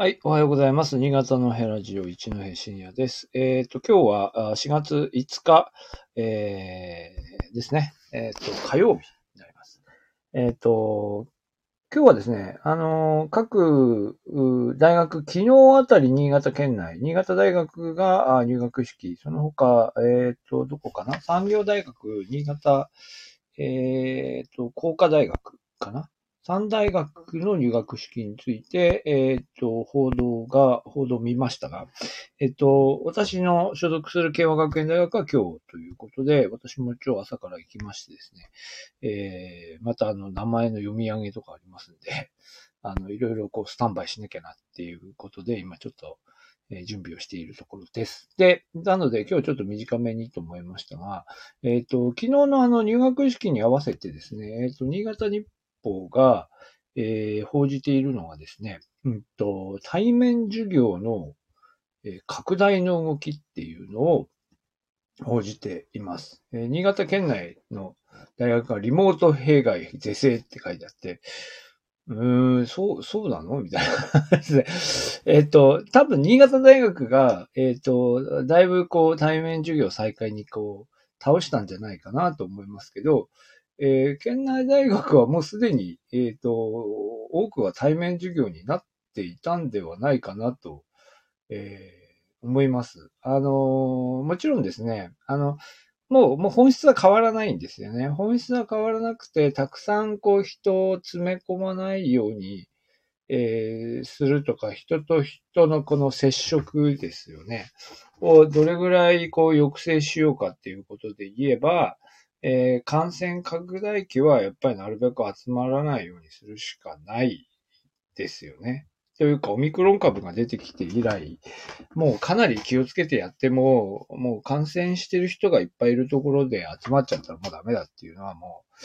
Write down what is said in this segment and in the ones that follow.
はい、おはようございます。新潟のヘラジオ一戸深夜です。えっ、と、今日は4月5日、えーですね。えっ、と、火曜日になります。えっ、と、今日はですね、あの各大学、昨日あたり新潟県内、新潟大学が入学式、その他、えっ、と、どこかな？産業大学、新潟、えっ、と、工科大学かな？三大学の入学式について、えっ、と、報道が、報道を見ましたが、えっ、と、私の所属する慶和学園大学は今日ということで、私も今日朝から行きましてですね、えー、またあの、名前の読み上げとかありますんで、あの、いろいろこう、スタンバイしなきゃなっていうことで、今ちょっと、え準備をしているところです。で、なので今日ちょっと短めにと思いましたが、えっ、と、昨日のあの入学式に合わせてですね、えっ、と、新潟日報が、えー報じているのがですね、うんと、対面授業の、えー拡大の動きっていうのを報じています。えー新潟県内の大学がリモート弊害是正って書いてあって、うーん、そう、そうなの？みたいな。えっと、多分新潟大学が、えっと、だいぶこう対面授業再開にこう、倒したんじゃないかなと思いますけど、えー県内大学はもうすでに、えっ、と、多くは対面授業になっていたんではないかなと、えー思います。あのーもちろんですね、あの、もう、もう本質は変わらないんですよね。本質は変わらなくて、たくさんこう人を詰め込まないように、えーするとか、人と人のこの接触ですよね。をどれぐらいこう抑制しようかっていうことで言えば、えー感染拡大期はやっぱりなるべく集まらないようにするしかないですよね。というか、オミクロン株が出てきて以来、もうかなり気をつけてやっても、もう感染してる人がいっぱいいるところで集まっちゃったらもうダメだっていうのはもう、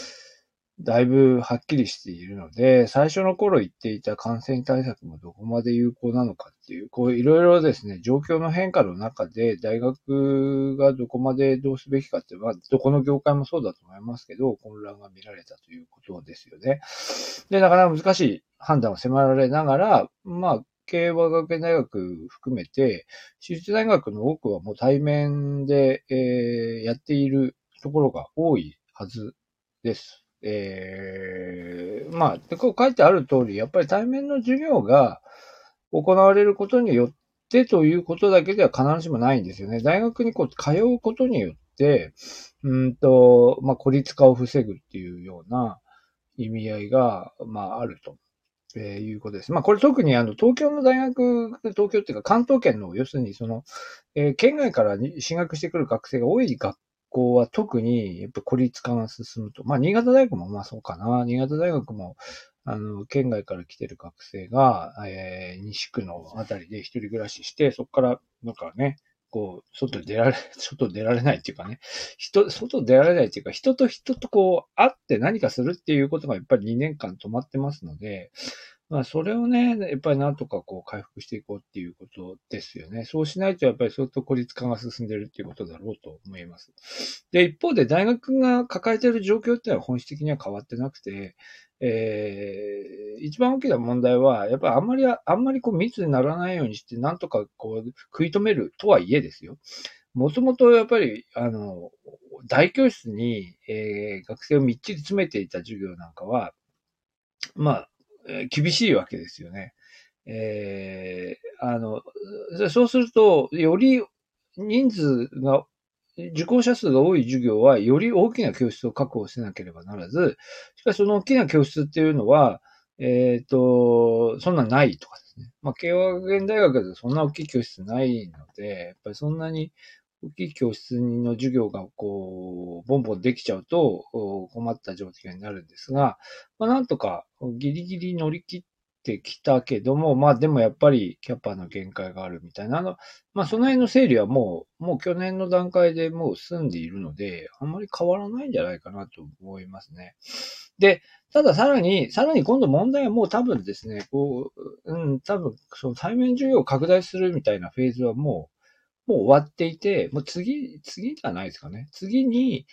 だいぶはっきりしているので、最初の頃言っていた感染対策もどこまで有効なのかっていう、こういろいろですね、状況の変化の中で大学がどこまでどうすべきかって、まあ、どこの業界もそうだと思いますけど、混乱が見られたということですよね。で、なかなか難しい判断を迫られながら、まあ、慶和学園大学含めて、私立大学の多くはもう対面で、えーやっているところが多いはずです。えーまあ、でこう書いてある通り、やっぱり対面の授業が行われることによってということだけでは必ずしもないんですよね。大学にこう通うことによって、うんと、まあ、孤立化を防ぐっていうような意味合いが、まあ、あると。えーいうことです。まあ、これ特にあの、東京の大学、東京っていうか関東圏の、要するにその、えー県外からに進学してくる学生が多い学校は特に、やっぱ孤立化が進むと。まあ、新潟大学もまあそうかな。新潟大学も、あの、県外から来てる学生が、えー西区のあたりで一人暮らしして、そこから、なんかね、こう、外出られ、外出られないっていうかね、人、外出られないっていうか、人と人とこう、会って何かするっていうことがやっぱり2年間止まってますので、まあ、それをね、やっぱりなんとかこう回復していこうっていうことですよね。そうしないとやっぱり相当孤立化が進んでるっていうことだろうと思います。で、一方で大学が抱えている状況っていうのは本質的には変わってなくて、えー、一番大きな問題は、やっぱりあんまり、あんまりこう密にならないようにして、なんとかこう食い止めるとはいえですよ。もともとやっぱり、あの、大教室に、えー学生をみっちり詰めていた授業なんかは、まあ、厳しいわけですよね。えーあの、そうすると、より人数が、受講者数が多い授業は、より大きな教室を確保しなければならず、しかしその大きな教室っていうのは、えっ、と、そんなないとかですね。まあ、慶和学園大学でそんな大きい教室ないので、やっぱりそんなに大きい教室の授業がこう、ボンボンできちゃうと困った状況になるんですが、まあ、なんとかギリギリ乗り切ってきたけども、まあでもやっぱりキャパの限界があるみたいな、あの、まあその辺の整理はもう、もう去年の段階でもう済んでいるので、あんまり変わらないんじゃないかなと思いますね。で、たださらに、さらに今度問題はもう多分ですね、こう、うん、多分その対面授業を拡大するみたいなフェーズはもう、もう終わっていて、もう次、次じゃないですかね。次に、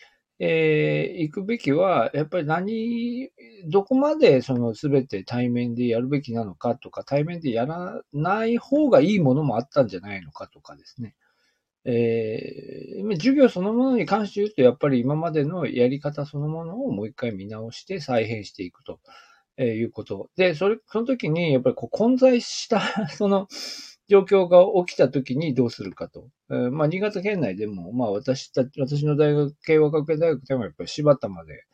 えー、行くべきは、やっぱり何、どこまでその全て対面でやるべきなのかとか、対面でやらない方がいいものもあったんじゃないのかとかですね。えー、授業そのものに関して言うと、やっぱり今までのやり方そのものをもう一回見直して再編していくとえいうこと。で、それ、その時に、やっぱりこう混在した その、状況が起きた時にどうするかと。えー、まあ、新潟県内でも、まあ、私た、私の大学、慶和学園大学でもやっぱり柴田まで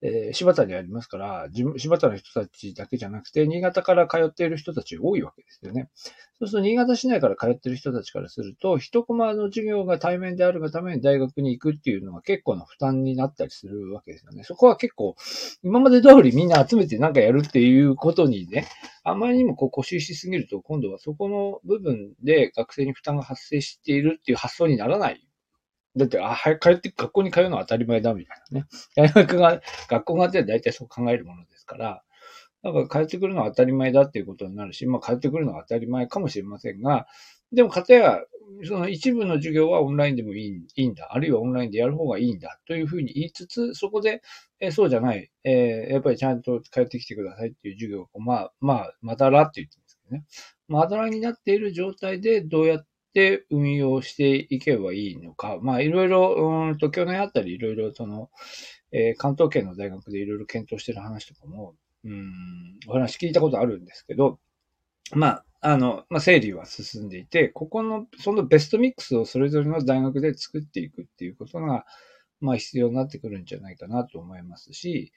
えー、柴田にありますから、柴田の人たちだけじゃなくて、新潟から通っている人たち多いわけですよね。そうすると、新潟市内から通っている人たちからすると、一コマの授業が対面であるがために大学に行くっていうのは結構な負担になったりするわけですよね。そこは結構、今まで通りみんな集めてなんかやるっていうことにね、あまりにもこう固執しすぎると、今度はそこの部分で学生に負担が発生しているっていう発想にならないだって、あ、早く帰って、学校に通うのは当たり前だ、みたいなね。大学が、学校があって大体そう考えるものですから、だから帰ってくるのは当たり前だっていうことになるし、まあ帰ってくるのは当たり前かもしれませんが、でも、かたや、その一部の授業はオンラインでもいいいいんだ、あるいはオンラインでやる方がいいんだというふうに言いつつ、そこで、えそうじゃない、えー、やっぱりちゃんと帰ってきてくださいっていう授業を、まあ、まあ、まだらって言ってるんですけどね。まだらになっている状態でどうやっって運用していけばいいのか、まあいろいろ、うんと去年あたりいろいろその、えー、関東圏の大学でいろいろ検討してる話とかも、うん、お話聞いたことあるんですけど、まあ、あの、まあ、整理は進んでいて、ここの、そのベストミックスをそれぞれの大学で作っていくっていうことが、まあ必要になってくるんじゃないかなと思いますし、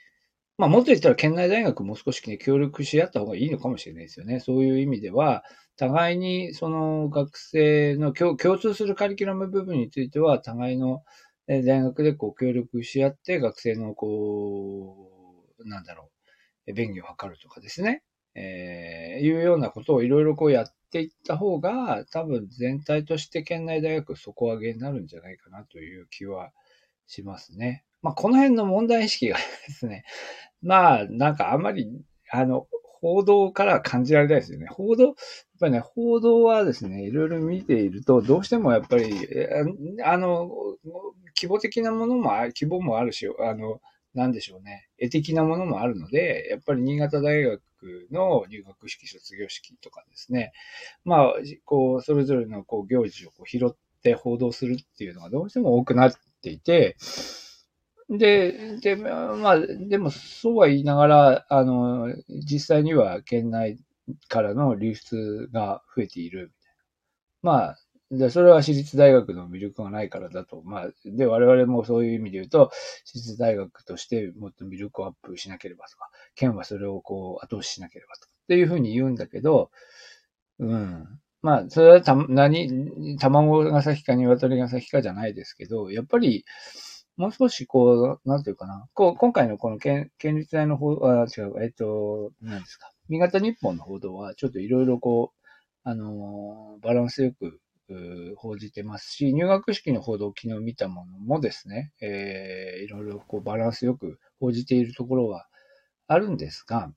まあ、もっと言ったら県内大学も少し、ね、協力し合った方がいいのかもしれないですよね。そういう意味では、互いにその学生の共通するカリキュラム部分については、互いの大学でこう協力し合って学生のこう、なんだろう、便宜を図るとかですね。えー、いうようなことをいろいろこうやっていった方が、多分全体として県内大学底上げになるんじゃないかなという気はしますね。まあ、この辺の問題意識がですね、まあ、なんかあんまり、あの、報道から感じられないですよね。報道、やっぱりね、報道はですね、いろいろ見ていると、どうしてもやっぱり、あの、規模的なものも、規模もあるし、あの、なんでしょうね、絵的なものもあるので、やっぱり新潟大学の入学式、卒業式とかですね、まあ、こう、それぞれのこう行事をこう拾って報道するっていうのがどうしても多くなっていて、で、で、まあ、でも、そうは言いながら、あの、実際には県内からの流出が増えている。まあ、で、それは私立大学の魅力がないからだと。まあ、で、我々もそういう意味で言うと、私立大学としてもっと魅力をアップしなければとか、県はそれをこう後押ししなければとか、っていうふうに言うんだけど、うん。まあ、それはた、何、卵が先か鶏が先かじゃないですけど、やっぱり、もう少しこう、なんていうかな。こう、今回のこの県、県立大の報あ、違う、えっと、何ですか。新潟日本の報道は、ちょっといろいろこう、あのバランスよく、報じてますし、入学式の報道を昨日見たものもですね、えー、いろいろこうバランスよく報じているところはあるんですが、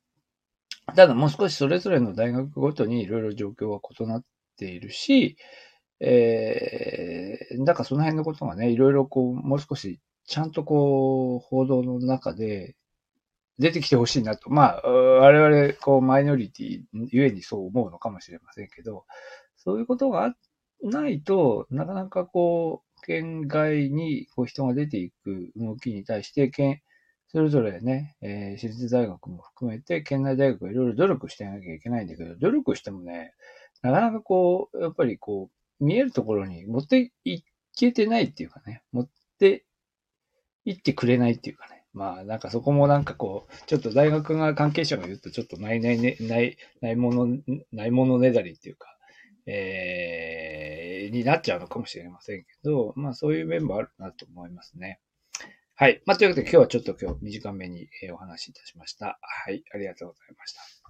ただもう少しそれぞれの大学ごとにいろいろ状況は異なっているし、えー、だからその辺のことがね、いろいろこう、もう少しちゃんとこう、報道の中で出てきてほしいなと。まあ、我々、こう、マイノリティゆえにそう思うのかもしれませんけど、そういうことがないとなかなかこう、県外にこう人が出ていく動きに対して、県、それぞれね、えー、私立大学も含めて、県内大学がいろいろ努力していなきゃいけないんだけど、努力してもね、なかなかこう、やっぱりこう、見えるところに持っていけてないっていうかね、持って言ってくれないっていうかね。まあ、なんかそこもなんかこう、ちょっと大学が関係者が言うと、ちょっとないないね、ない、ないもの、ないものねだりっていうか、えー、になっちゃうのかもしれませんけど、まあそういう面もあるなと思いますね。はい。まあというわけで今日はちょっと今日短めにお話しいたしました。はい。ありがとうございました。